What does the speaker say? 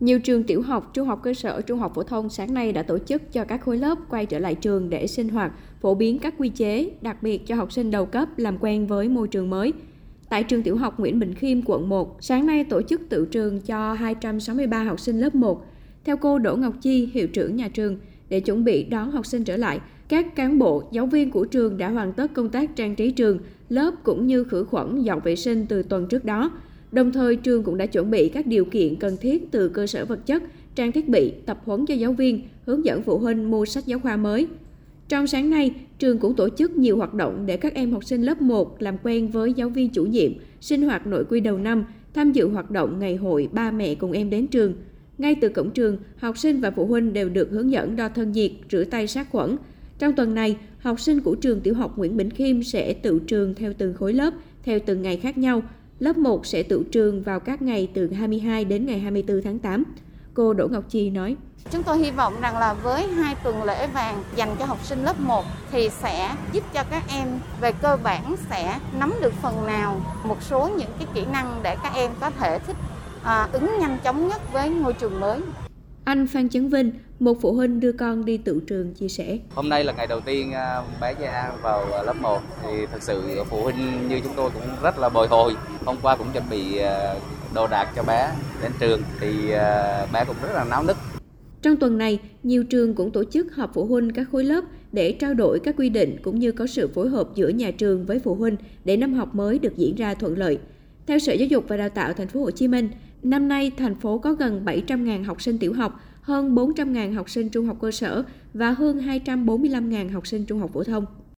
Nhiều trường tiểu học, trung học cơ sở, trung học phổ thông sáng nay đã tổ chức cho các khối lớp quay trở lại trường để sinh hoạt, phổ biến các quy chế, đặc biệt cho học sinh đầu cấp làm quen với môi trường mới. Tại trường tiểu học Nguyễn Bình Khiêm, quận 1, sáng nay tổ chức tự trường cho 263 học sinh lớp 1. Theo cô Đỗ Ngọc Chi, hiệu trưởng nhà trường, để chuẩn bị đón học sinh trở lại, các cán bộ, giáo viên của trường đã hoàn tất công tác trang trí trường, lớp cũng như khử khuẩn, dọn vệ sinh từ tuần trước đó. Đồng thời, trường cũng đã chuẩn bị các điều kiện cần thiết từ cơ sở vật chất, trang thiết bị, tập huấn cho giáo viên, hướng dẫn phụ huynh mua sách giáo khoa mới. Trong sáng nay, trường cũng tổ chức nhiều hoạt động để các em học sinh lớp 1 làm quen với giáo viên chủ nhiệm, sinh hoạt nội quy đầu năm, tham dự hoạt động ngày hội ba mẹ cùng em đến trường. Ngay từ cổng trường, học sinh và phụ huynh đều được hướng dẫn đo thân nhiệt, rửa tay sát khuẩn. Trong tuần này, học sinh của trường tiểu học Nguyễn Bỉnh Khiêm sẽ tự trường theo từng khối lớp, theo từng ngày khác nhau. Lớp 1 sẽ tự trường vào các ngày từ 22 đến ngày 24 tháng 8. Cô Đỗ Ngọc Chi nói. Chúng tôi hy vọng rằng là với hai tuần lễ vàng dành cho học sinh lớp 1 thì sẽ giúp cho các em về cơ bản sẽ nắm được phần nào một số những cái kỹ năng để các em có thể thích à, ứng nhanh chóng nhất với ngôi trường mới. Anh Phan Chấn Vinh, một phụ huynh đưa con đi tự trường chia sẻ. Hôm nay là ngày đầu tiên à, bé Gia vào lớp 1 thì thực sự phụ huynh như chúng tôi cũng rất là bồi hồi. Hôm qua cũng chuẩn bị à, đồ đạc cho bé đến trường thì à, bé cũng rất là náo nức. Trong tuần này, nhiều trường cũng tổ chức họp phụ huynh các khối lớp để trao đổi các quy định cũng như có sự phối hợp giữa nhà trường với phụ huynh để năm học mới được diễn ra thuận lợi. Theo Sở Giáo dục và Đào tạo Thành phố Hồ Chí Minh, năm nay thành phố có gần 700.000 học sinh tiểu học, hơn 400.000 học sinh trung học cơ sở và hơn 245.000 học sinh trung học phổ thông.